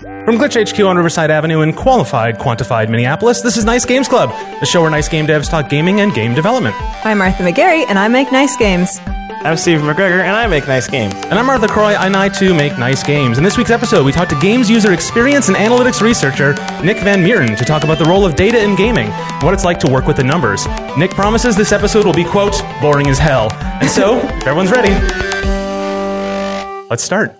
From Glitch HQ on Riverside Avenue in qualified, quantified Minneapolis, this is Nice Games Club, the show where nice game devs talk gaming and game development. I'm Martha McGarry, and I make nice games. I'm Steve McGregor, and I make nice games. And I'm Martha Croy, and I too make nice games. In this week's episode, we talked to games user experience and analytics researcher Nick Van Meeren to talk about the role of data in gaming what it's like to work with the numbers. Nick promises this episode will be, quote, boring as hell. And so, if everyone's ready, let's start.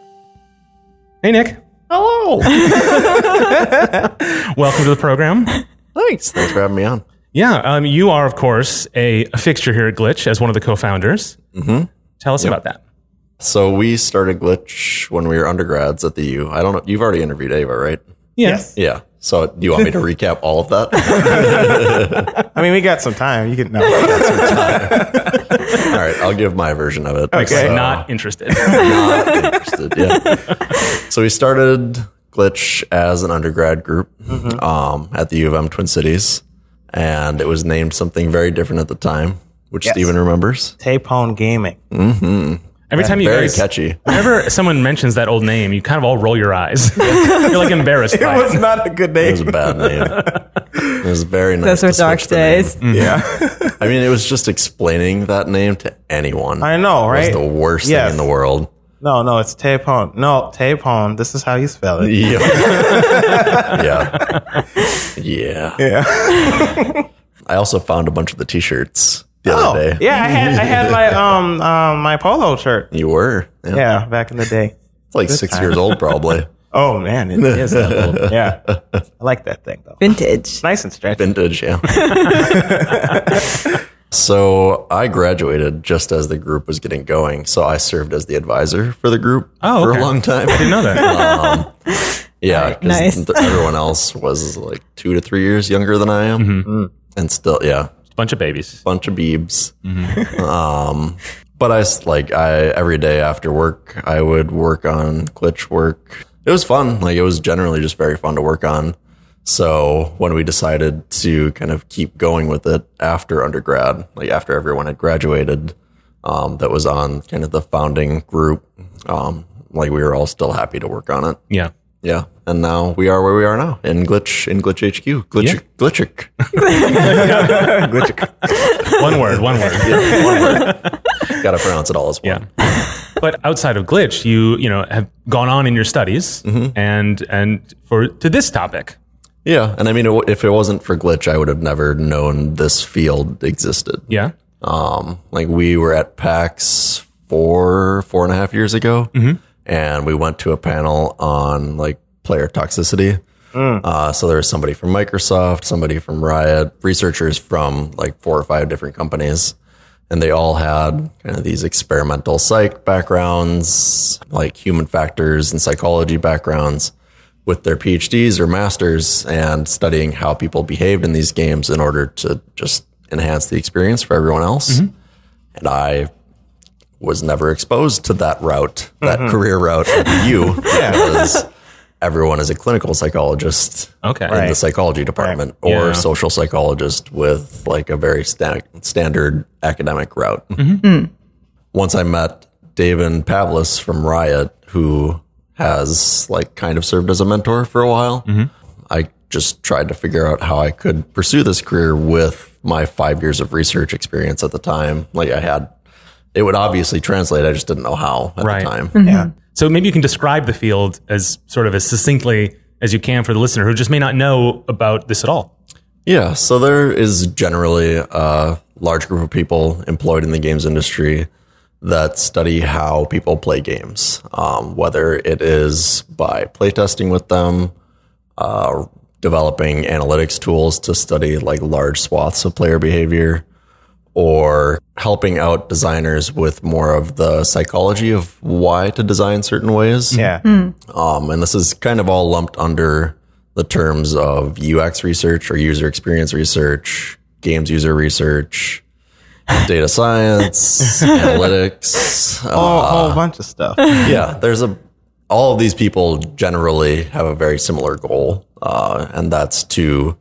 Hey, Nick. Hello. Welcome to the program. Thanks. Thanks for having me on. Yeah, um, you are, of course, a, a fixture here at Glitch as one of the co founders. Mm-hmm. Tell us about that. So we started Glitch when we were undergrads at the U. I don't know. You've already interviewed Ava, right? Yes. Yeah. So do you want me to recap all of that? I mean, we got some time. You can no. All right. I'll give my version of it. Okay. So- Not interested. not interested. Yeah. So we started Glitch as an undergrad group um, at the U of M Twin Cities, and it was named something very different at the time, which Yes. Steven remembers. Tapone Gaming. Every time you Very guys, catchy. whenever someone mentions that old name, you kind of all roll your eyes. You're like embarrassed It by was it. not a good name. It was a bad name. It was very nice. Those were to dark switch the name. days. Yeah. I mean, it was just explaining that name to anyone. I know, It right? was the worst Yes. thing in the world. No, no, it's Tapone. No, Tapone. This is how you spell it. Yeah. yeah. Yeah. Yeah. I also found a bunch of the t-shirts the Oh, other day. yeah. I had I had my um um my polo shirt. You were. Yeah. Yeah, back in the day. It's like six time. years old, probably. Oh man, it is that old. Yeah, I like that thing though. Vintage. Nice and stretchy. Vintage, yeah. so I graduated just as the group was getting going. So I served as the advisor for the group Oh, for a long time. I didn't know that. Yeah, 'cause Nice. th- everyone else was like two to three years younger than I am, Mm-hmm. and still, yeah, Bunch of babies. bunch of beebs. Mm-hmm. Um, but I s- like I every day after work I would work on glitch work. It was fun. Like it was generally just very fun to work on. So when we decided to kind of keep going with it after undergrad, like after everyone had graduated, um, that was on kind of the founding group. Um, like we were all still happy to work on it. Yeah. Yeah, and now we are where we are now in Glitch in Glitch HQ. Glitch Yeah. Glitchic. One word, one word. Yeah, one word. Got to pronounce it all as one. Yeah. But outside of Glitch, you, you know, have gone on in your studies Mm-hmm. and, and for, to this topic. Yeah, and I mean, it, if it wasn't for Glitch, I would have never known this field existed. Yeah. Um, like we were at PAX four, four and a half years ago, and we went to a panel on like player toxicity. Uh, so there was somebody from Microsoft, somebody from Riot, researchers from like four or five different companies, and they all had kind of these experimental psych backgrounds, like human factors and psychology backgrounds with their PhDs or masters and studying how people behaved in these games in order to just enhance the experience for everyone else. Mm-hmm. And I was never exposed to that route, that mm-hmm. career route at you, because everyone is a clinical psychologist Okay. in the psychology department or Yeah. social psychologist with like a very sta- standard academic route. Mm-hmm. Hmm. Once I met Davin Pavlas from Riot, who has like kind of served as a mentor for a while, mm-hmm. I just tried to figure out how I could pursue this career with my five years of research experience at the time. Like I had, it would obviously translate. I just didn't know how at Right. the time. Mm-hmm. Yeah. So maybe you can describe the field as sort of as succinctly as you can for the listener who just may not know about this at all. Yeah, so there is generally a large group of people employed in the games industry that study how people play games, um, whether it is by playtesting with them, uh, developing analytics tools to study like large swaths of player behavior, or helping out designers with more of the psychology of why to design certain ways. Yeah. Um, and this is kind of all lumped under the terms of UX research or user experience research, games user research, data science, analytics. A Uh, whole bunch of stuff. yeah, there's a. All of these people generally have a very similar goal, uh, and that's to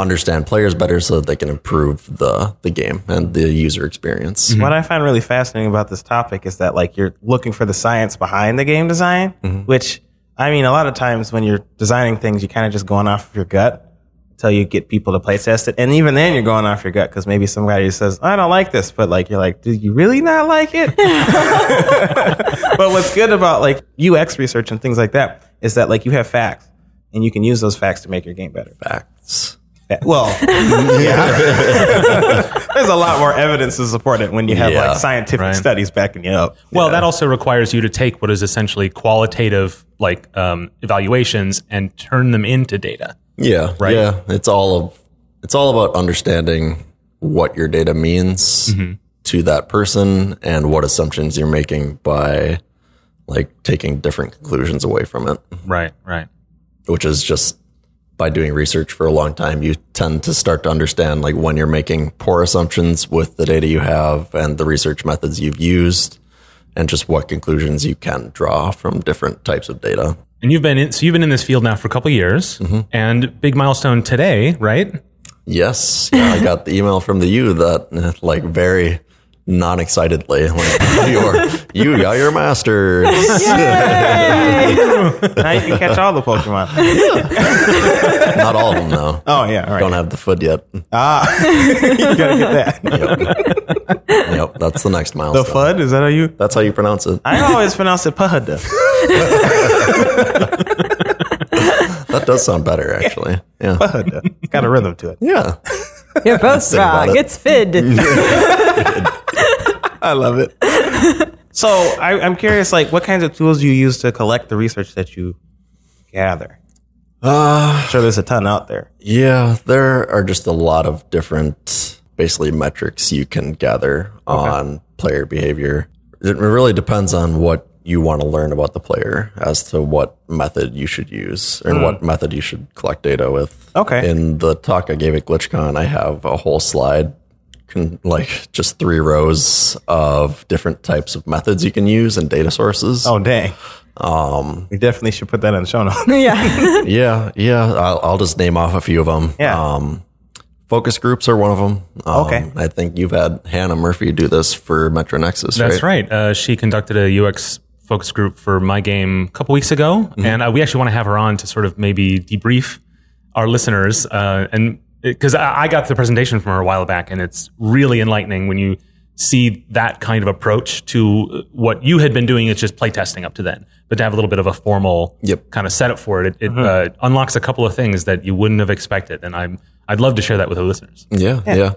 understand players better so that they can improve the the game and the user experience. What I find really fascinating about this topic is that like you're looking for the science behind the game design, Mm-hmm. which I mean, a lot of times when you're designing things, you kind of just going off of your gut until you get people to play test it. And even then, you're going off your gut because maybe somebody says, I don't like this. But like, you're like, do you really not like it? but what's good about like UX research and things like that is that like you have facts and you can use those facts to make your game better. Facts. Well, yeah. There's a lot more evidence to support it when you have Yeah. like scientific Right. studies backing you up. Well, that also requires you to take what is essentially qualitative like um, evaluations and turn them into data. Yeah. Right. Yeah. It's all of it's all about understanding what your data means to that person and what assumptions you're making by like taking different conclusions away from it. Right, right. Which is just by doing research for a long time, you tend to start to understand like when you're making poor assumptions with the data you have and the research methods you've used and just what conclusions you can draw from different types of data. And you've been in, so you've been in this field now for a couple years, mm-hmm. and big milestone today, right? Yes, yeah, I got the email from the U that like very non-excitedly like you're you got your masters. now you can catch all the Pokemon. Not all of them though. Oh yeah, all right. Don't have the foot yet. Ah, you gotta get that. Yep. yep, that's the next milestone. The milestone. FUD is that how you? That's how you pronounce it. I always pronounce it Pahada. That does sound better actually. Yeah. Pahada. It's got a rhythm to it. Yeah. You're both about wrong. it. It's FID. I love it. So I, I'm curious, like, what kinds of tools do you use to collect the research that you gather? Uh, I'm sure there's a ton out there. yeah, there are just a lot of different basically metrics you can gather on player behavior. It really depends on what you want to learn about the player as to what method you should use and what method you should collect data with. Okay. In the talk I gave at GlitchCon, I have a whole slide, con- like just three rows of different types of methods you can use and data sources. Oh dang. Um, we definitely should put that in the show notes. yeah. Yeah, yeah. I'll, I'll just name off a few of them. Yeah. Um, focus groups are one of them. Um, Okay. I think you've had Hannah Murphy do this for Metro Nexus, That's right? right. Uh, she conducted a UX focus group for my game a couple weeks ago, and uh, we actually want to have her on to sort of maybe debrief our listeners. Uh, and because I, I got the presentation from her a while back, and it's really enlightening when you see that kind of approach to what you had been doing. It's just playtesting up to then, but to have a little bit of a formal Yep. kind of setup for it, it, it uh, unlocks a couple of things that you wouldn't have expected. And I'm I'd love to share that with the listeners. Yeah, yeah,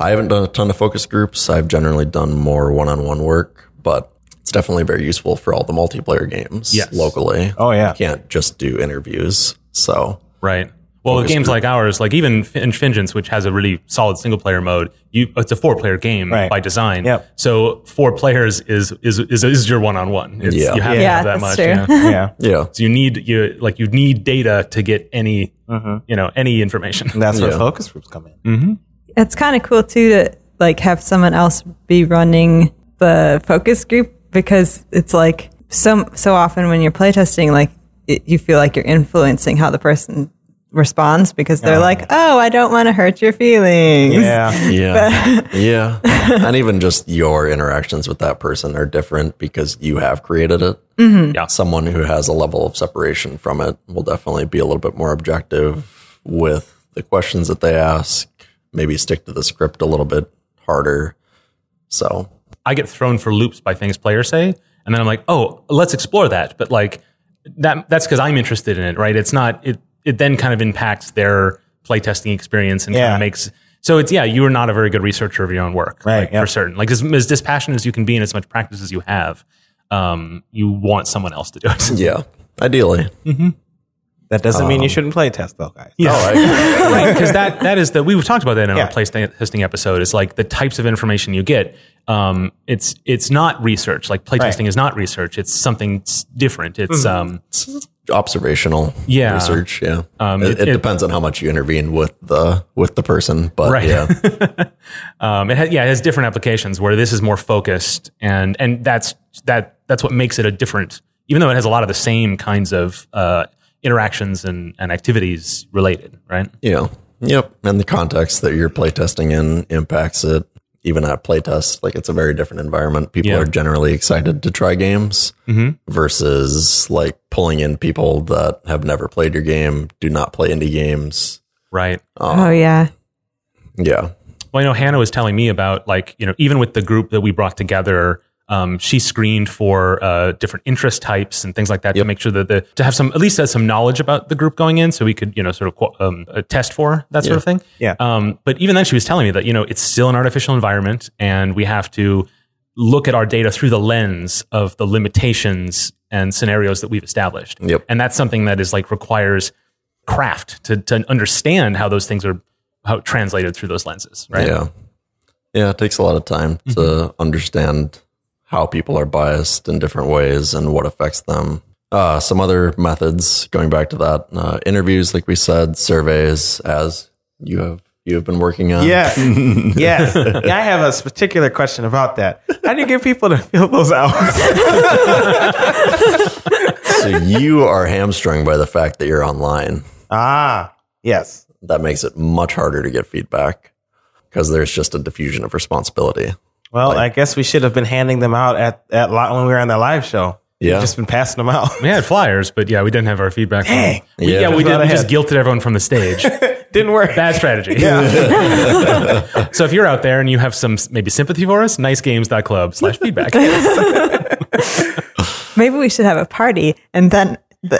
I haven't done a ton of focus groups. I've generally done more one-on-one work, but it's definitely very useful for all the multiplayer games Yes. locally. Oh, yeah. You can't just do interviews. So Right. Well, with games group. like ours, like even Fin- Fingeance, which has a really solid single player mode, you it's a four player game Right. by design. Yep. So four players is is is, is your one on one. Yeah. You have to Yeah, have that that's much. true. Yeah. yeah. yeah, So you need you like you need data to get any mm-hmm. you know any information. And that's where Yeah. focus groups come in. Mm-hmm. It's kind of cool too to like have someone else be running the focus group because it's like so so often when you're playtesting, like it, you feel like you're influencing how the person responds because they're oh. like, "Oh, I don't want to hurt your feelings." Yeah. yeah, yeah. And even just your interactions with that person are different because you have created it. Mm-hmm. Yeah. Someone who has a level of separation from it will definitely be a little bit more objective with the questions that they ask. Maybe stick to the script a little bit harder. So I get thrown for loops by things players say, and then I'm like, oh, let's explore that. But like that that's because I'm interested in it, right? It's not it. It then kind of impacts their playtesting experience and kind of makes. So it's yeah, you are not a very good researcher of your own work, Right, like, yeah. For certain, like as, as dispassionate as you can be and as much practice as you have, um, you want someone else to do it. yeah, ideally. That doesn't mean you shouldn't play test though, guys. Yeah. Oh, right because that that is the we've talked about that in Yeah. our play testing episode is like the types of information you get um it's it's not research like playtesting Right. is not research it's something different it's um It's observational Yeah. research. Yeah, Um, it, it- it depends on how much you intervene with the with the person, but Right. yeah, um it has, yeah it has different applications where this is more focused and and that's that that's what makes it a different even though it has a lot of the same kinds of uh interactions and and activities related right yeah, yep. And the context that you're playtesting in impacts it. Even at playtest, like it's a very different environment. People Yeah. are generally excited to try games mm-hmm. versus like pulling in people that have never played your game, do not play indie games. Right. Um, oh yeah. Yeah. Well, I know Hannah was telling me about like you know even with the group that we brought together, um, she screened for uh, different interest types and things like that to make sure that the to have some at least has some knowledge about the group going in, so we could you know sort of um, uh, test for that sort of thing. Yeah. Um, but even then, she was telling me that you know it's still an artificial environment, and we have to look at our data through the lens of the limitations and scenarios that we've established. Yep. And that's something that is like requires craft to to understand how those things are how translated through those lenses, right? Yeah. Yeah. It takes a lot of time to understand how people are biased in different ways and what affects them. Uh, some other methods, going back to that, uh, interviews, like we said, surveys, as you have you have been working on. Yeah. yes. Yeah, I have a particular question about that. How do you get people to fill those out? So you are hamstrung by the fact that you're online. ah, yes. That makes it much harder to get feedback because there's just a diffusion of responsibility. Well, I guess we should have been handing them out at, at li- when we were on that live show. Yeah. We've just been passing them out. We had flyers, but yeah, we didn't have our feedback. Dang. We, Yeah. yeah, we Just did. We just guilted everyone from the stage. Didn't work. Bad strategy. Yeah. So if you're out there and you have some maybe sympathy for us, nicegames.club slash feedback. Maybe we should have a party and then the,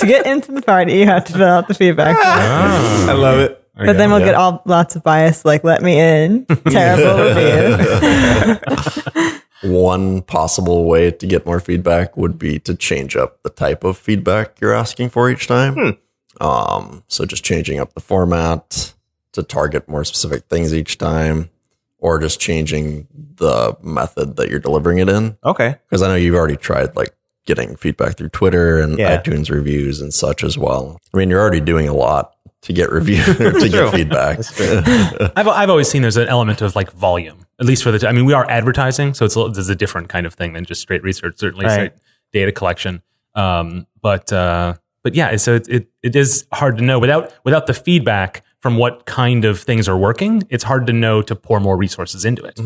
to get into the party you have to fill out the feedback. I love it. But then we'll get all lots of bias like let me in. Terrible review. One possible way to get more feedback would be to change up the type of feedback you're asking for each time. Um, so just changing up the format to target more specific things each time, or just changing the method that you're delivering it in. Okay. Because I know you've already tried like getting feedback through Twitter and Yeah. iTunes reviews and such as well. I mean, you're already doing a lot to get review to get feedback. I've, I've always seen there's an element of like volume, at least for the. I mean, we are advertising, so it's a, there's a different kind of thing than just straight research. Certainly, Right. straight data collection. Um, but uh, but yeah, so it, it it is hard to know without without the feedback from what kind of things are working. It's hard to know to pour more resources into it.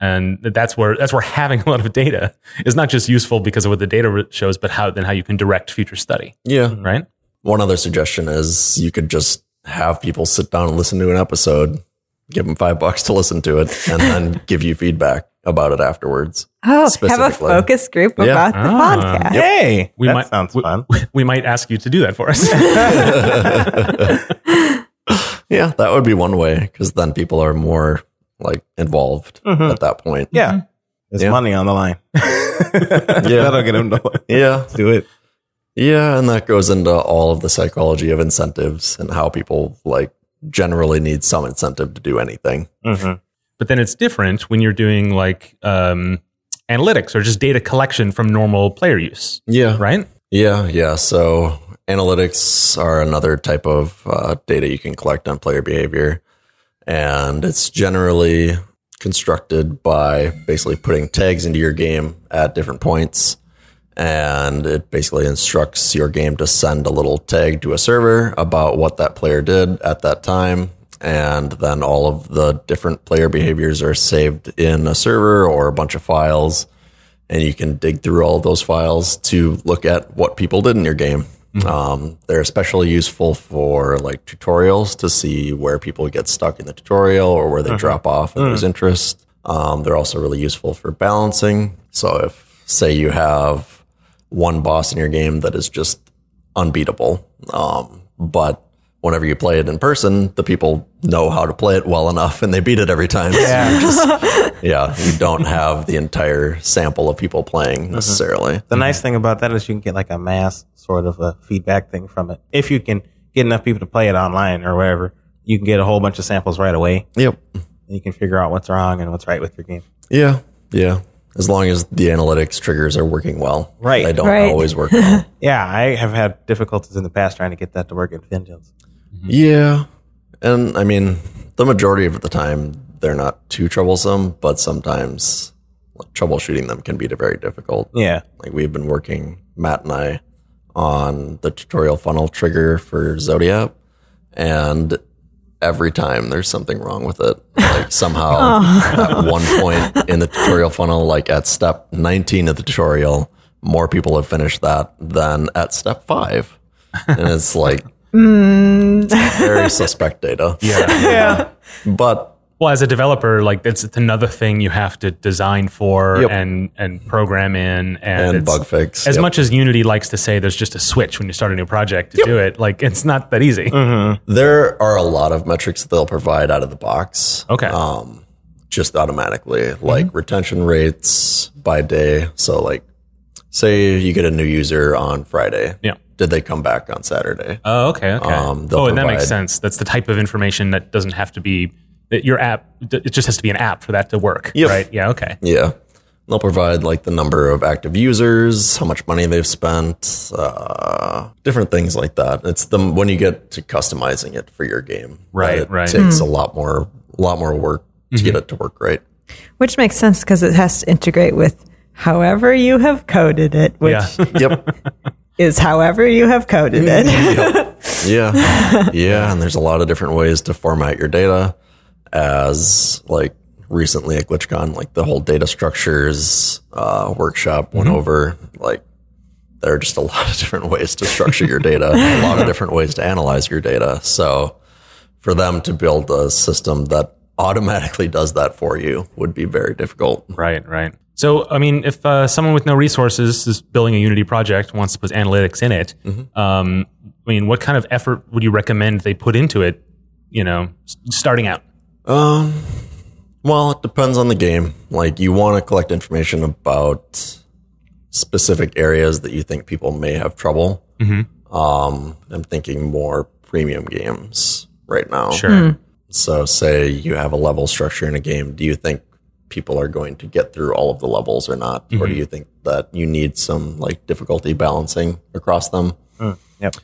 And that's where that's where having a lot of data is not just useful because of what the data shows, but how then how you can direct future study, yeah. right? One other suggestion is you could just have people sit down and listen to an episode, give them five bucks to listen to it, and then give you feedback about it afterwards. Oh, have a focus group Yeah. about the Ah. podcast. Hey, We that might- sounds we- fun. We might ask you to do that for us. Yeah, that would be one way because then people are more like involved at that point. Yeah. There's Yeah. money on the line. That'll get them to Yeah. do it. Yeah. And that goes into all of the psychology of incentives and how people like generally need some incentive to do anything. but then it's different when you're doing like um, analytics or just data collection from normal player use, Yeah. right? Yeah, yeah. So analytics are another type of uh, data you can collect on player behavior, and it's generally constructed by basically putting tags into your game at different points, and it basically instructs your game to send a little tag to a server about what that player did at that time. And then all of the different player behaviors are saved in a server or a bunch of files and you can dig through all those files to look at what people did in your game. Um, they're especially useful for like tutorials to see where people get stuck in the tutorial or where they drop off and lose interest. Um, they're also really useful for balancing. So if say you have one boss in your game that is just unbeatable, um, but whenever you play it in person, the people know how to play it well enough and they beat it every time. So Yeah. you're just- yeah, you don't have the entire sample of people playing necessarily. The nice thing about that is you can get like a mass sort of a feedback thing from it. If you can get enough people to play it online or wherever, you can get a whole bunch of samples right away. Yep. And you can figure out what's wrong and what's right with your game. Yeah. Yeah. As long as the analytics triggers are working well. Right. They don't Right. always work well. Yeah, I have had difficulties in the past trying to get that to work in Vengeance. Mm-hmm. yeah. And I mean, the majority of the time, they're not too troublesome, but sometimes troubleshooting them can be very difficult. Yeah. Like we've been working, Matt and I, on the tutorial funnel trigger for Zodiac. And every time there's something wrong with it. Like somehow at oh. one point in the tutorial funnel, like at step 19 of the tutorial, more people have finished that than at step five. And it's like mm. very suspect data. Yeah. Yeah. But Well, as a developer, like it's, it's another thing you have to design for Yep. and and program in and, And bug fix, As yep. much as Unity likes to say, there's just a switch when you start a new project to do it. Like it's not that easy. there are a lot of metrics that they'll provide out of the box. Okay. um, just automatically, like retention rates by day. So, like, say you get a new user on Friday. Yeah. Did they come back on Saturday? Oh, okay, okay. Um, oh, and that makes sense. That's the type of information that doesn't have to be your app. It just has to be an app for that to work, Yep. right? Yeah. Okay. yeah. They'll provide like the number of active users, how much money they've spent, uh, different things like that. It's the when you get to customizing it for your game, Right, It right. takes hmm. a lot more, a lot more work to get mm-hmm. it to work right. Which makes sense because it has to integrate with however you have coded it, which Yeah. Yep. is however you have coded it. Mm, yeah. Yeah. And there's a lot of different ways to format your data as like recently at GlitchCon, like the whole data structures uh, workshop went over. Like there are just a lot of different ways to structure your data, a lot of different ways to analyze your data. So for them to build a system that automatically does that for you would be very difficult. Right. Right. So, I mean, if uh, someone with no resources is building a Unity project, wants to put analytics in it, Mm-hmm. um, I mean, what kind of effort would you recommend they put into it? You know, starting out. Um, well, it depends on the game. Like, you want to collect information about specific areas that you think people may have trouble. Um, I'm thinking more premium games right now. Sure. So, say you have a level structure in a game. Do you think people are going to get through all of the levels or not? Or do you think that you need some like difficulty balancing across them? Yep.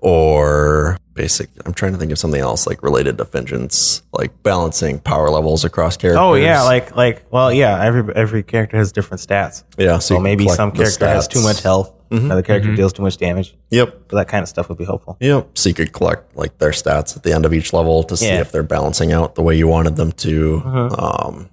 or basic i'm trying to think of something else like related to vengeance like balancing power levels across characters Oh yeah, like like well yeah, every every character has different stats. yeah So maybe some character has too much health, another character deals too much damage. yep So that kind of stuff would be helpful. yep so you could collect like their stats at the end of each level to see Yeah. if they're balancing out the way you wanted them to Uh-huh. um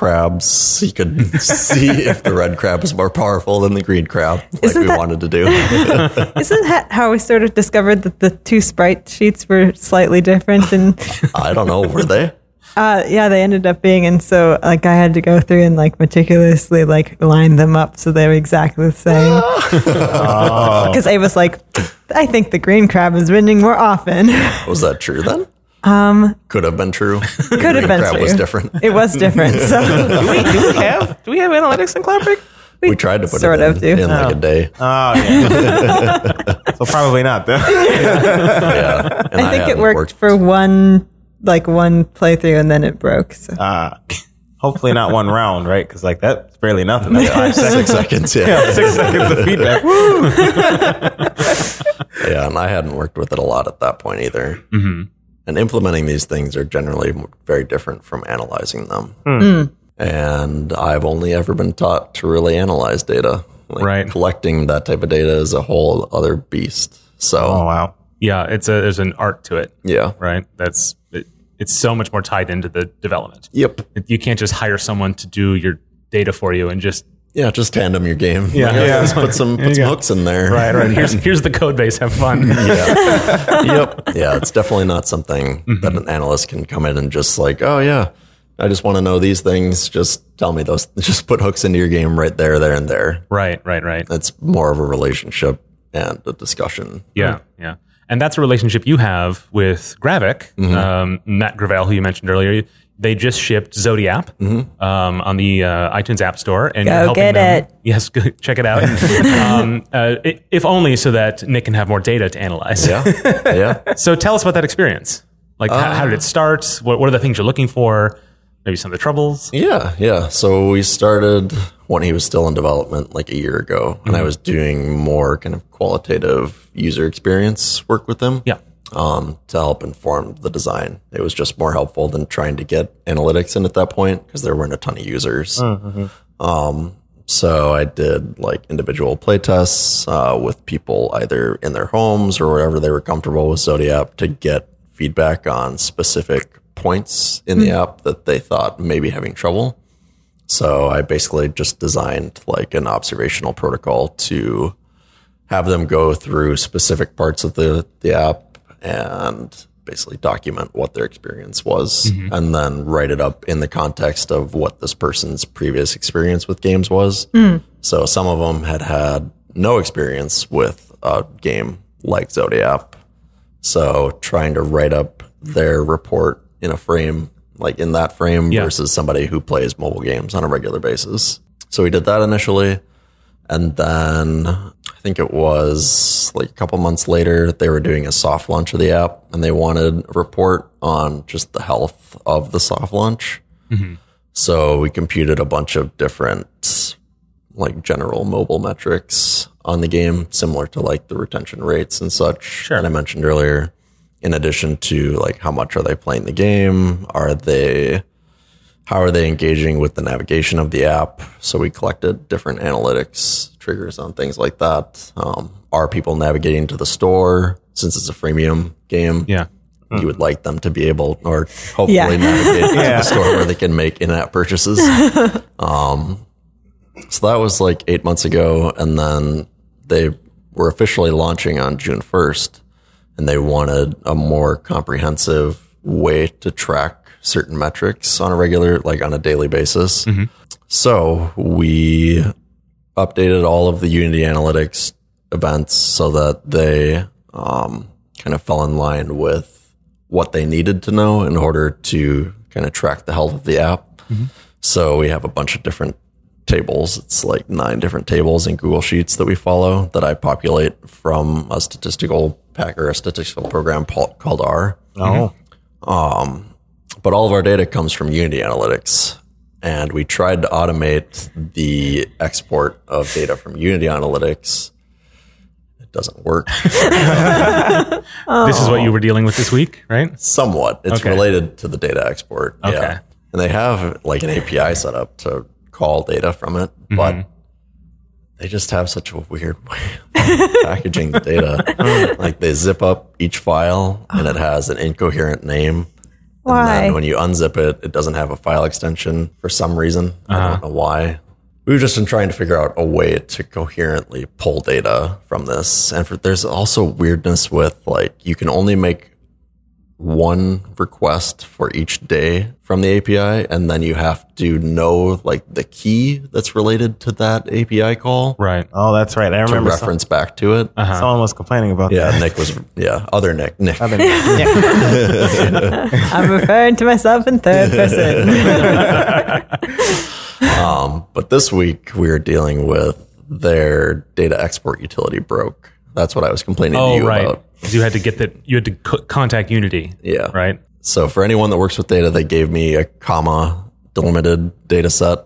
crabs you could see if the red crab is more powerful than the green crab like Isn't we that- wanted to do Isn't that how we sort of discovered that the two sprite sheets were slightly different? And i don't know were they uh, yeah, they ended up being. And so, like, I had to go through and like meticulously like line them up so they were exactly the same. Because I was like, I think the green crab is winning more often. was that true then um could have been true Could have been crab true. was different It was different. So do, we, do we have do we have analytics in Cloud Break? we tried to put sort it in, of do. in like a day Oh yeah. so probably not then. yeah and I think it hadn't worked, for one like one playthrough and then it broke. So Uh, hopefully not one round, right? Because like that's barely nothing. That's five seconds. six seconds. Yeah. Six seconds of feedback. yeah, and I hadn't worked with it a lot at that point either. Mm-hmm. And implementing these things are generally very different from analyzing them. Hmm. Hmm. And I've only ever been taught to really analyze data. Like Right. Collecting that type of data is a whole other beast. So Oh wow. Yeah. It's a there's an art to it, yeah. right? That's it, it's so much more tied into the development. Yep. You can't just hire someone to do your data for you and just Yeah, just hand them your game. Yeah. Like, Yeah. Just put some put some hooks in there. right, right. Here's here's the code base. Have fun. yeah. yep. Yeah, it's definitely not something that an analyst can come in and just like, oh yeah, I just want to know these things. Just tell me those. Just put hooks into your game right there, there, and there. right, right, right. It's more of a relationship and a discussion. Yeah, yeah. And that's a relationship you have with Gravik, Mm-hmm. um, Matt Gravel, who you mentioned earlier. They just shipped Zodiac Mm-hmm. um, on the uh, iTunes App Store, and Go you're helping get them. it. Yes, go, check it out. um, uh, i- if only so that Nick can have more data to analyze. Yeah, yeah. So tell us about that experience. Like, how, how did it start? What, what are the things you're looking for? Maybe some of the troubles. Yeah, yeah. So we started when he was still in development like a year ago, and I was doing more kind of qualitative user experience work with him. Yeah. Um, to help inform the design. It was just more helpful than trying to get analytics in at that point because there weren't a ton of users. Um, so I did like individual play tests uh, with people either in their homes or wherever they were comfortable with Zodiac to get feedback on specific points in the app that they thought may be having trouble. So I basically just designed like an observational protocol to have them go through specific parts of the, the app and basically document what their experience was mm-hmm. and then write it up in the context of what this person's previous experience with games was. Mm. So some of them had had no experience with a game like Zodiac. So trying to write up their report in a frame, like in that frame Yeah. versus somebody who plays mobile games on a regular basis. So we did that initially. And then I think it was like a couple months later, they were doing a soft launch of the app and they wanted a report on just the health of the soft launch. Mm-hmm. So we computed a bunch of different like general mobile metrics on the game, similar to like the retention rates and such sure. that I mentioned earlier. In addition to like how much are they playing the game? Are they how are they engaging with the navigation of the app? So we collected different analytics triggers on things like that. Um, are people navigating to the store since it's a freemium game? Yeah. You would like them to be able, or hopefully Yeah. navigate to the store where they can make in-app purchases. um, so that was like eight months ago, and then they were officially launching on June first, and they wanted a more comprehensive way to track certain metrics on a regular, like on a daily basis. Mm-hmm. So we updated all of the Unity Analytics events so that they um, kind of fell in line with what they needed to know in order to kind of track the health of the app. Mm-hmm. So we have a bunch of different tables. It's like nine different tables in Google Sheets that we follow that I populate from a statistical pack or a statistical program called R. Oh, But all of our data comes from Unity Analytics. And we tried to automate the export of data from Unity Analytics. It doesn't work This is what you were dealing with this week, right? somewhat. It's Okay. related to the data export. Okay. Yeah. And they have like an API set up to call data from it, but Mm-hmm. They just have such a weird way of packaging the data. like they zip up each file and it has an incoherent name. And Why? then when you unzip it, it doesn't have a file extension for some reason. I Uh-huh. don't know why. We've just been trying to figure out a way to coherently pull data from this. And for, there's also weirdness with like you can only make one request for each day from the API, and then you have to know like the key that's related to that API call Right. oh, that's right. I to remember some- reference back to it. Uh-huh. someone was complaining about Yeah, that. Nick was yeah, other Nick. Nick. I've been. I'm referring to myself in third person. Um, but this week we were dealing with their data export utility broke. That's what I was complaining to Oh, you right. about. 'Cause You had to get that. You had to co- contact Unity. Yeah. Right. So for anyone that works with data, they gave me a comma delimited data set,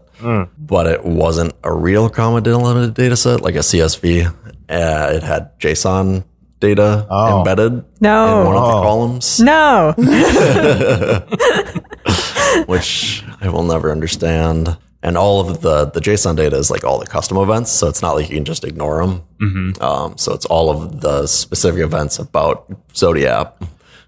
but it wasn't a real comma delimited data set, like a CSV. Uh, it had JSON data embedded No. in one of the columns, no. which I will never understand. And all of the, the JSON data is like all the custom events, so it's not like you can just ignore them. Um, so it's all of the specific events about Zodiac.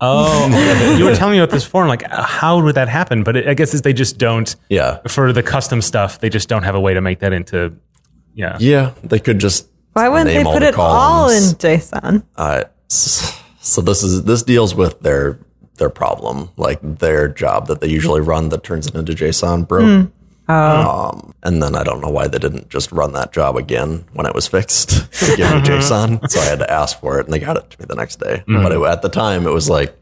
Oh, you were telling me about this forum. Like, uh, how would that happen? But it, I guess is they just don't. Yeah. For the custom stuff, they just don't have a way to make that into. Yeah. Yeah, they could just Why wouldn't they name all put the it all in. JSON? Uh, so this is this deals with their their problem, like their job that they usually run that turns it into JSON broke. Um, and then I don't know why they didn't just run that job again when it was fixed to give me JSON. So I had to ask for it, and they got it to me the next day. But it, at the time, it was like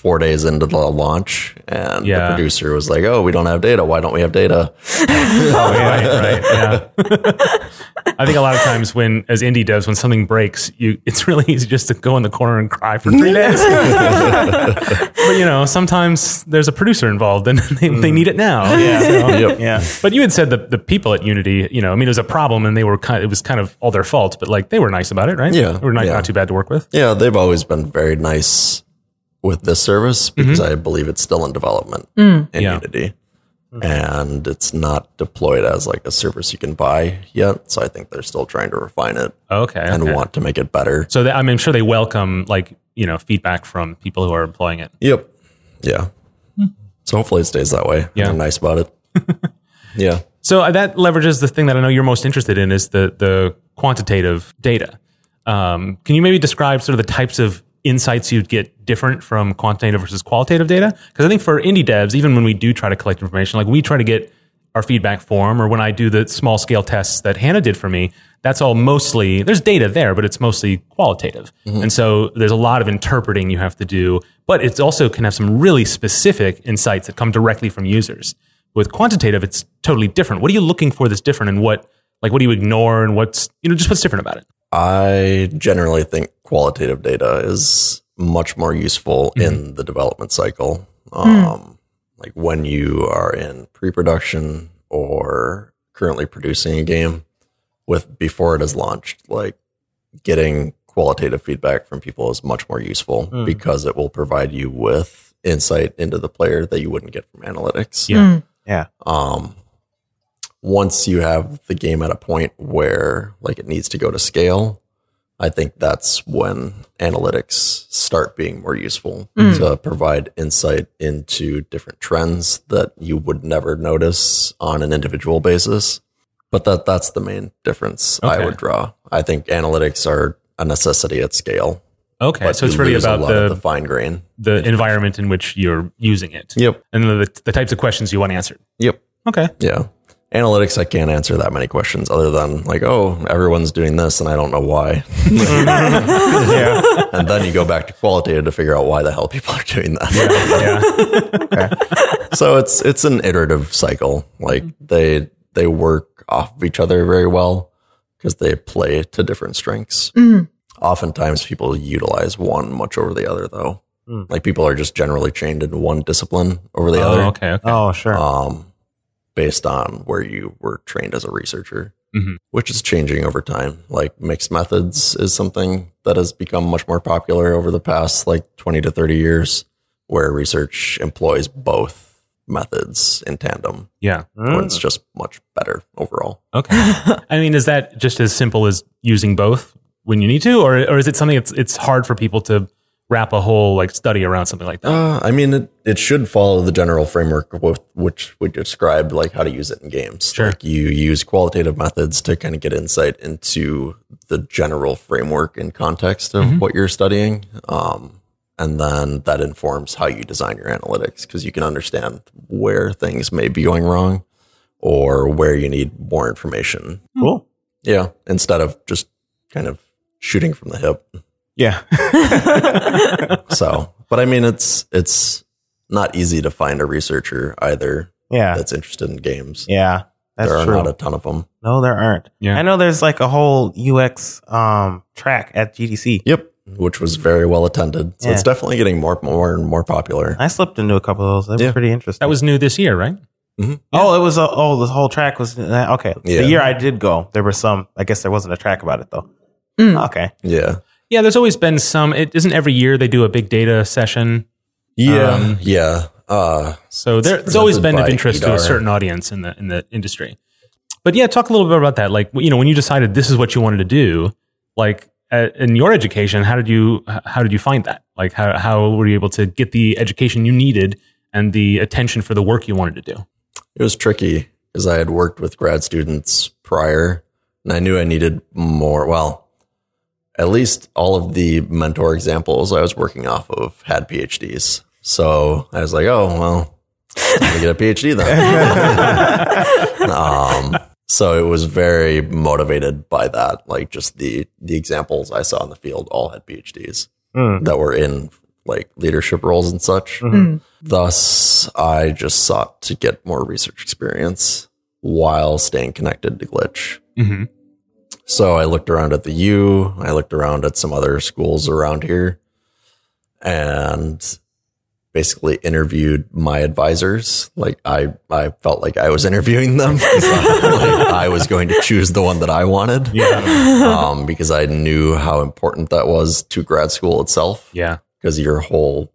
four days into the launch, and Yeah. the producer was like, "Oh, we don't have data. Why don't we have data?" Oh, right, right, yeah. I think a lot of times when, as indie devs, when something breaks, you it's really easy just to go in the corner and cry for three days. but you know, sometimes there's a producer involved and they, they mm. need it now. Yeah. So- Yep. yeah. But you had said that the people at Unity, you know, I mean, it was a problem and they were kind. of, It was kind of all their fault, but like they were nice about it, right? Yeah, they were not, yeah. not too bad to work with. Yeah, they've always been very nice with this service because I believe it's still in development in Yeah. Unity. And it's not deployed as like a service you can buy yet. So I think they're still trying to refine it Okay, and okay. want to make it better. So they, I mean, I'm sure they welcome like you know feedback from people who are employing it. Yep. Yeah. So hopefully it stays that way. Yeah. They're nice about it. yeah. So uh, that leverages the thing that I know you're most interested in is the the quantitative data. Um, can you maybe describe sort of the types of insights you'd get different from quantitative versus qualitative data? Because I think for indie devs, even when we do try to collect information, like we try to get our feedback form, or when I do the small scale tests that Hannah did for me, that's all mostly there's data there, but it's mostly qualitative, mm-hmm. and so there's a lot of interpreting you have to do. But it also can have some really specific insights that come directly from users. With quantitative, it's totally different. What are you looking for that's different, and what like what do you ignore, and what's you know just what's different about it? I generally think qualitative data is much more useful in the development cycle. Um, Like when you are in pre production or currently producing a game with before it is launched, like getting qualitative feedback from people is much more useful because it will provide you with insight into the player that you wouldn't get from analytics. Yeah. Yeah. um, once you have the game at a point where like it needs to go to scale, I think that's when analytics start being more useful mm. to provide insight into different trends that you would never notice on an individual basis. But that that's the main difference Okay. I would draw. I think analytics are a necessity at scale. Okay, but so it's really about the the fine grain. the environment in which you're using it, Yep. and the the types of questions you want answered. Yep. Okay, Yeah. Analytics, I can't answer that many questions other than like, oh, everyone's doing this and I don't know why. Yeah. and then you go back to qualitative to figure out why the hell people are doing that. yeah, so it's it's an iterative cycle. Like they they work off of each other very well because they play to different strengths. Oftentimes people utilize one much over the other though. Like people are just generally trained in one discipline over the oh, other. okay, okay. Oh, sure. um, based on where you were trained as a researcher, Mhm. which is changing over time. Like mixed methods is something that has become much more popular over the past like 20 to 30 years, where research employs both methods in tandem. yeah, When it's just much better overall. okay. I mean, is that just as simple as using both when you need to, or or is it something that's it's hard for people to wrap a whole like study around something like that? Uh, I mean, it, it should follow the general framework with which we described, like how to use it in games. Sure. Like you use qualitative methods to kind of get insight into the general framework and context of what you're studying. Um, and then that informs how you design your analytics because you can understand where things may be going wrong or where you need more information. cool. Yeah. Instead of just kind of shooting from the hip. Yeah. So, but I mean, it's, it's not easy to find a researcher either Yeah. that's interested in games. yeah. That's there are true. not a ton of them. no, there aren't. Yeah. I know there's like a whole UX um, track at GDC. Yep, which was very well attended. So it's definitely getting more, more and more popular. I slipped into a couple of those. They were Yeah. pretty interesting. That was new this year, right? Mm-hmm. Oh, it was a, oh, the whole track was okay. Yeah. The year I did go, there were some. I guess there wasn't a track about it though. Mm. Okay. Yeah, Yeah, there's always been some. It isn't every year they do a big data session. yeah, Um, yeah. Uh, So there, It's it's always been of interest to a certain audience in the in the industry. But yeah, talk a little bit about that. Like you know, when you decided this is what you wanted to do, like uh, in your education, how did you how did you find that? Like how how were you able to get the education you needed and the attention for the work you wanted to do? it was tricky because I had worked with grad students prior, and I knew I needed more. Well, at least all of the mentor examples I was working off of had PhDs. So I was like, oh well, time to get a PhD then. um, so it was very motivated by that. Like just the the examples I saw in the field all had PhDs Hmm. that were in like leadership roles and such. Thus, I just sought to get more research experience while staying connected to Glitch. Mm-hmm. So I looked around at the U, I looked around at some other schools around here, and basically interviewed my advisors. Like I, I felt like I was interviewing them. Like, I was going to choose the one that I wanted. Yeah, Um, because I knew how important that was to grad school itself yeah, because your whole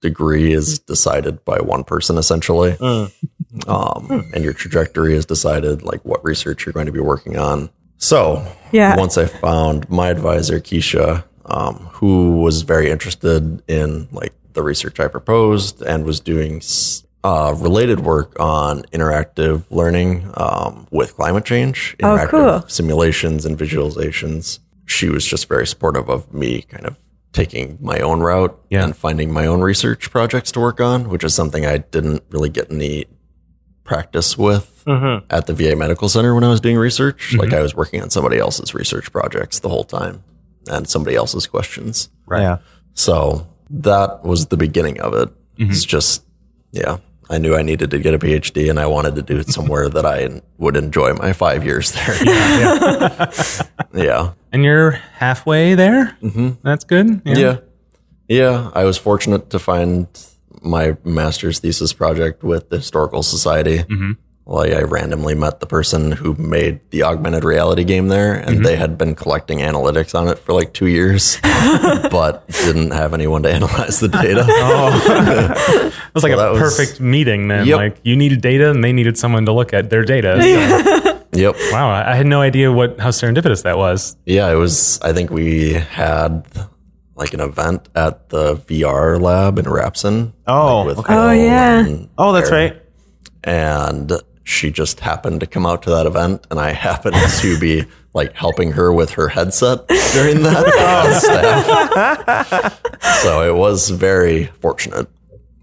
degree is decided by one person essentially. Mm. Um, and your trajectory is decided like what research you're going to be working on. So Yeah. once I found my advisor, Keisha, um, who was very interested in like the research I proposed and was doing uh, related work on interactive learning um, with climate change, Oh, cool. simulations and visualizations. She was just very supportive of me kind of taking my own route Yeah. and finding my own research projects to work on, which is something I didn't really get any practice with mm-hmm. at the VA Medical Center when I was doing research. Mm-hmm. Like I was working on somebody else's research projects the whole time and somebody else's questions. Right. Yeah. So that was the beginning of it. Mm-hmm. It's just, yeah, I knew I needed to get a PhD and I wanted to do it somewhere that I would enjoy my five years there. Yeah. Yeah. And you're halfway there. Mm-hmm. That's good. Yeah. Yeah. I was fortunate to find my master's thesis project with the Historical Society. Mm-hmm. Like I randomly met the person who made the augmented reality game there, and mm-hmm. they had been collecting analytics on it for like two years, but didn't have anyone to analyze the data. Oh. It was like So a that was- perfect meeting then. Yep. Like you needed data and they needed someone to look at their data. So, Yep. wow, I I had no idea what how serendipitous that was. Yeah, it was. I think we had like an event at the VR lab in Rapson. Oh, like, okay. Oh, yeah. Oh, that's Aaron. right. and she just happened to come out to that event and i happened to be like helping her with her headset during that so it was very fortunate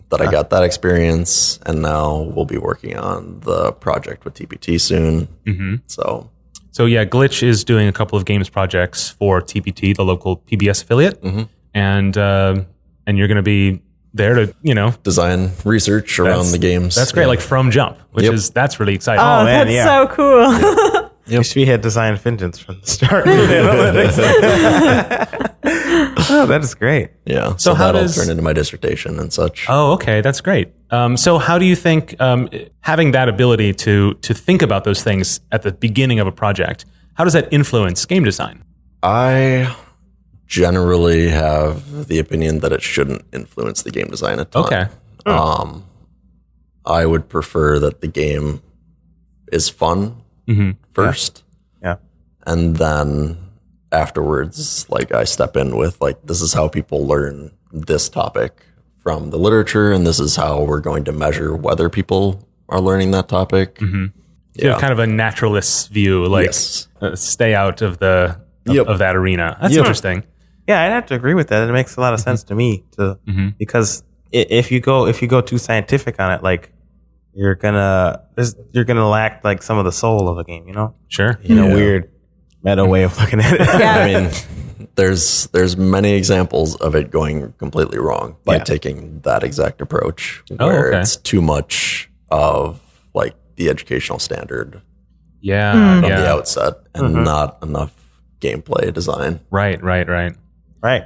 that i got that experience and now we'll be working on the project with tpt soon mm-hmm. so So yeah, Glitch is doing a couple of games projects for TPT, the local PBS affiliate, Mm-hmm. and uh, and you're going to be there to you know design research around that's- the games That's great, Yeah. like from jump, which Yep. is that's really exciting. Oh, man, that's yeah. so cool. Wish we had design vengeance from the start. with analytics. oh, that is great. yeah so, So how that'll does- turn into my dissertation and such Oh, okay, that's great. Um, so, how do you think um, having that ability to to think about those things at the beginning of a project, how does that influence game design? I generally have the opinion that it shouldn't influence the game design at all. Okay, Um, I would prefer that the game is fun Mm-hmm. first, Yeah. and then afterwards, like I step in with like this is how people learn this topic from the literature, and this is how we're going to measure whether people are learning that topic. Mm-hmm. you have kind of a naturalist view, like Yes. uh, stay out of the of, Yep. of that arena. That's Yep. interesting. Yeah, I'd have to agree with that. It makes a lot of sense to me to mm-hmm. because if you go if you go too scientific on it, like you're gonna you're gonna lack like some of the soul of a game, you know, Sure. in a weird meta way of looking at it. Yeah. I mean, there's there's many examples of it going completely wrong by Yeah. taking that exact approach, Oh, where okay. it's too much of like the educational standard Yeah. from the outset, and mm-hmm. not enough gameplay design. Right. Right. Right. Right.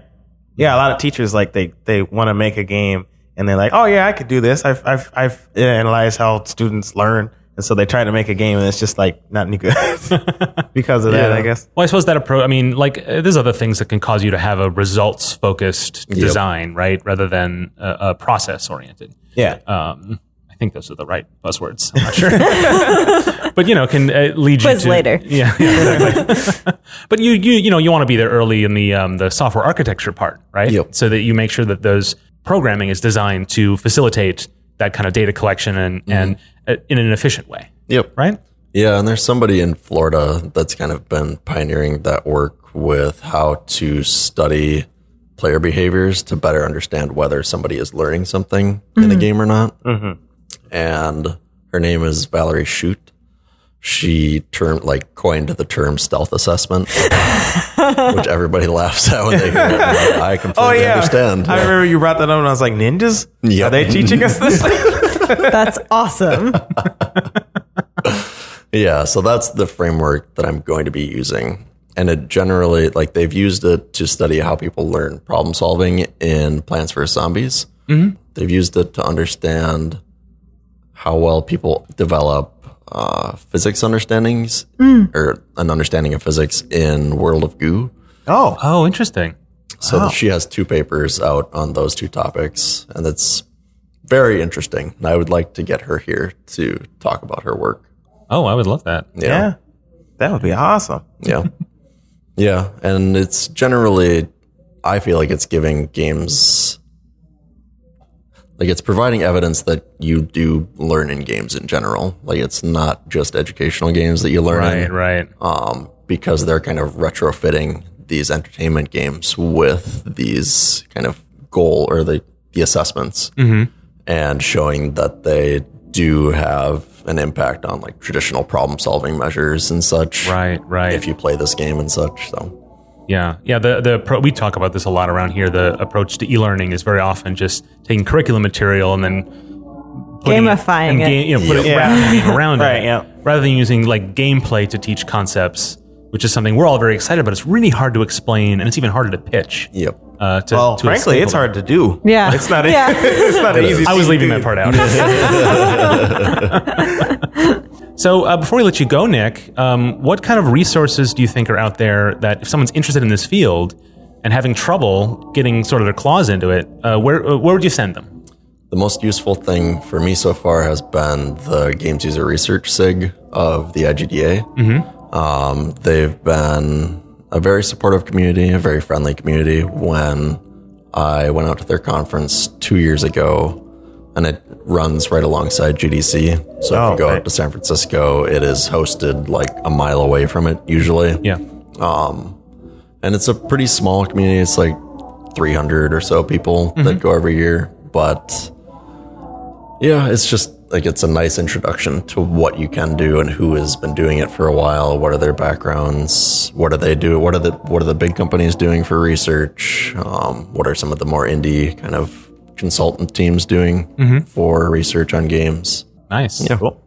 Yeah, a lot of teachers like they they want to make a game and they're like, "Oh yeah, I could do this. I've I've I've analyzed how students learn." And so they try to make a game and it's just like not any good because of that, I guess. Well, I suppose that approach. I mean, like uh, there's other things that can cause you to have a results focused design, right, rather than a, a process oriented. Yeah. Um, I think those are the right buzzwords. I'm not sure, but you know, can uh, lead you Quiz to later. Yeah, yeah exactly. but you you you know you want to be there early in the um, the software architecture part, right? Yep. So that you make sure that those programming is designed to facilitate that kind of data collection and mm-hmm. and uh, in an efficient way, Yep. right? Yeah, and there's somebody in Florida that's kind of been pioneering that work with how to study player behaviors to better understand whether somebody is learning something in a mm-hmm. game or not. Mm-hmm. And her name is Valerie Shute. She termed like coined the term stealth assessment, which everybody laughs at when they hear it. I'm like, I completely understand. I remember you brought that up and I was like, "Ninjas? Yep. Are they teaching us this?" That's awesome. Yeah, so that's the framework that I'm going to be using. And it generally, like, they've used it to study how people learn problem solving in Plants vs. Zombies. Mm-hmm. They've used it to understand how well people develop uh, physics understandings or an understanding of physics in World of Goo. oh, Oh, interesting. So she has two papers out on those two topics, and it's very interesting. I would like to get her here to talk about her work. Oh, I would love that. yeah. That would be awesome. Yeah. yeah. And it's generally, I feel like it's giving games like it's providing evidence that you do learn in games in general. Like it's not just educational games that you learn Right, in, right. um, because they're kind of retrofitting these entertainment games with these kind of goal or the the assessments and showing that they do have an impact on like traditional problem solving measures and such. Right, right. If you play this game and such, so Yeah, yeah. The the pro, we talk about this a lot around here. The approach to e-learning is very often just taking curriculum material and then putting Gamifying and it. ga- you know, putting Yeah. wrapping it around Right, it, yeah. rather than using like gameplay to teach concepts, which is something we're all very excited about. It's really hard to explain, and it's even harder to pitch. yep. Uh, to, Well, to frankly, it's hard to do. Yeah. It's not. A, Yeah. it's not an easy. I was leaving that part out. so uh, before we let you go, Nick, um, what kind of resources do you think are out there that if someone's interested in this field and having trouble getting sort of their claws into it, uh, where uh, where would you send them? The most useful thing for me so far has been the Games User Research SIG of the IGDA. Mm-hmm. Um, they've been a very supportive community, a very friendly community. When I went out to their conference two years ago, and it runs right alongside GDC. So Oh, if you go right. out to San Francisco, it is hosted like a mile away from it usually. Yeah. And it's a pretty small community. It's like 300 or so people that go every year. But yeah, it's just like it's a nice introduction to what you can do and who has been doing it for a while. What are their backgrounds? What do they do? What are the what are the big companies doing for research? Um, what are some of the more indie kind of consultant teams doing for research on games? Nice. Yeah. Cool.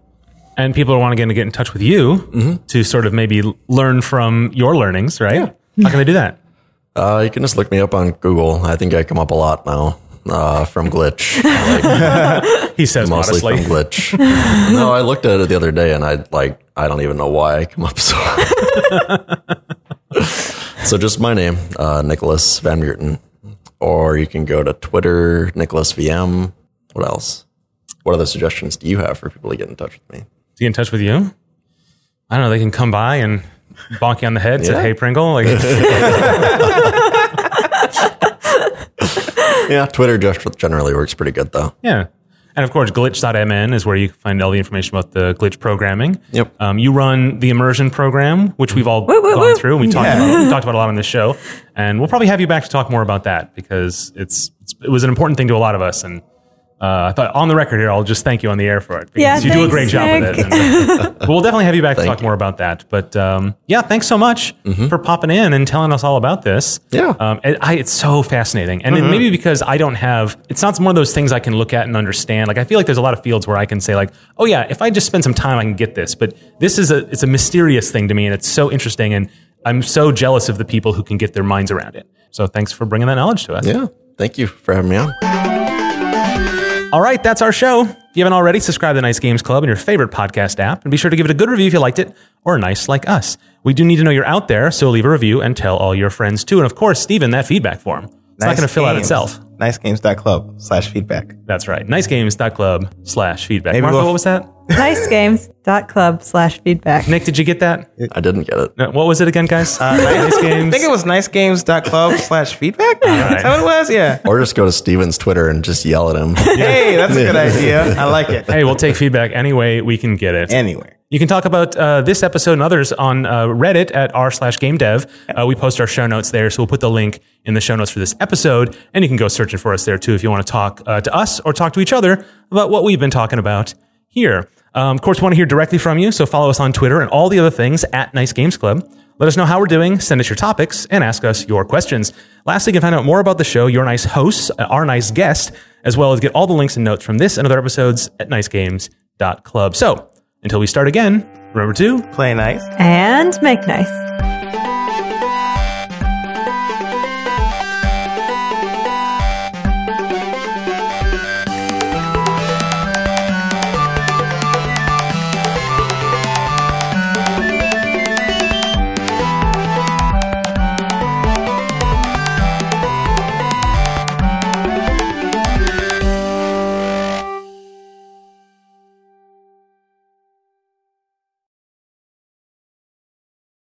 And people want to get, to get in touch with you to sort of maybe learn from your learnings, right? Yeah. How can they do that? Uh, you can just look me up on Google. I think I come up a lot now uh, from Glitch. Like, He says mostly modestly. from glitch. no, I looked at it the other day and I like I don't even know why I come up so. so just my name, uh, Nicholas Van Mierten, or you can go to Twitter, Nicholas VM. What else? What other suggestions do you have for people to get in touch with me? to get in touch with you? I don't know. They can come by and bonk you on the head. and Say, "Hey, Pringle!" Like, Yeah, Twitter just generally works pretty good though. yeah. And of course, glitch.mn is where you can find all the information about the glitch programming. Yep. Um, you run the immersion program, which we've all woo, gone woo. through. We talked, Yeah. about, we talked about a lot on this show, and we'll probably have you back to talk more about that because it's, it's it was an important thing to a lot of us. And uh, I thought on the record here, I'll just thank you on the air for it because Yeah, you do a thanks, great job with it. And, uh, but we'll definitely have you back to talk you. more about that. But um, yeah, thanks so much for popping in and telling us all about this. Yeah. Um, it, I, it's so fascinating. And Mm-hmm. maybe because I don't have, it's not one of those things I can look at and understand. Like, I feel like there's a lot of fields where I can say, like, oh, yeah, if I just spend some time, I can get this. But this is a, it's a mysterious thing to me, and it's so interesting. And I'm so jealous of the people who can get their minds around it. So thanks for bringing that knowledge to us. Yeah, thank you for having me on. All right, that's our show. If you haven't already, subscribe to the Nice Games Club in your favorite podcast app, and be sure to give it a good review if you liked it, or nice like us. We do need to know you're out there, so leave a review and tell all your friends too. And of course, Steven, that feedback form. It's not going to fill out itself. Nicegames.club slash feedback. That's right. Nicegames.club slash feedback. Maybe Martha, we'll- what was that? nicegames.club slash feedback. Nick, did you get that? I didn't get it. No, what was it again, guys? Uh, nice I Games. think it was nicegames.club slash feedback. Is that what it was? Yeah. Or just go to Steven's Twitter and just yell at him. Hey, that's a good idea. I like it. hey, we'll take feedback any way we can get it. Anyway. You can talk about uh, this episode and others on uh, Reddit at r slash game dev. Uh, we post our show notes there, so we'll put the link in the show notes for this episode, and you can go searching for us there too if you want to talk uh, to us or talk to each other about what we've been talking about here. Um, of course, we want to hear directly from you, so follow us on Twitter and all the other things at Nice Games Club. Let us know how we're doing, send us your topics, and ask us your questions. Lastly, you can find out more about the show, your nice hosts, uh, our nice guest, as well as get all the links and notes from this and other episodes at nicegames.club. So, until we start again, remember to Play nice. And make nice.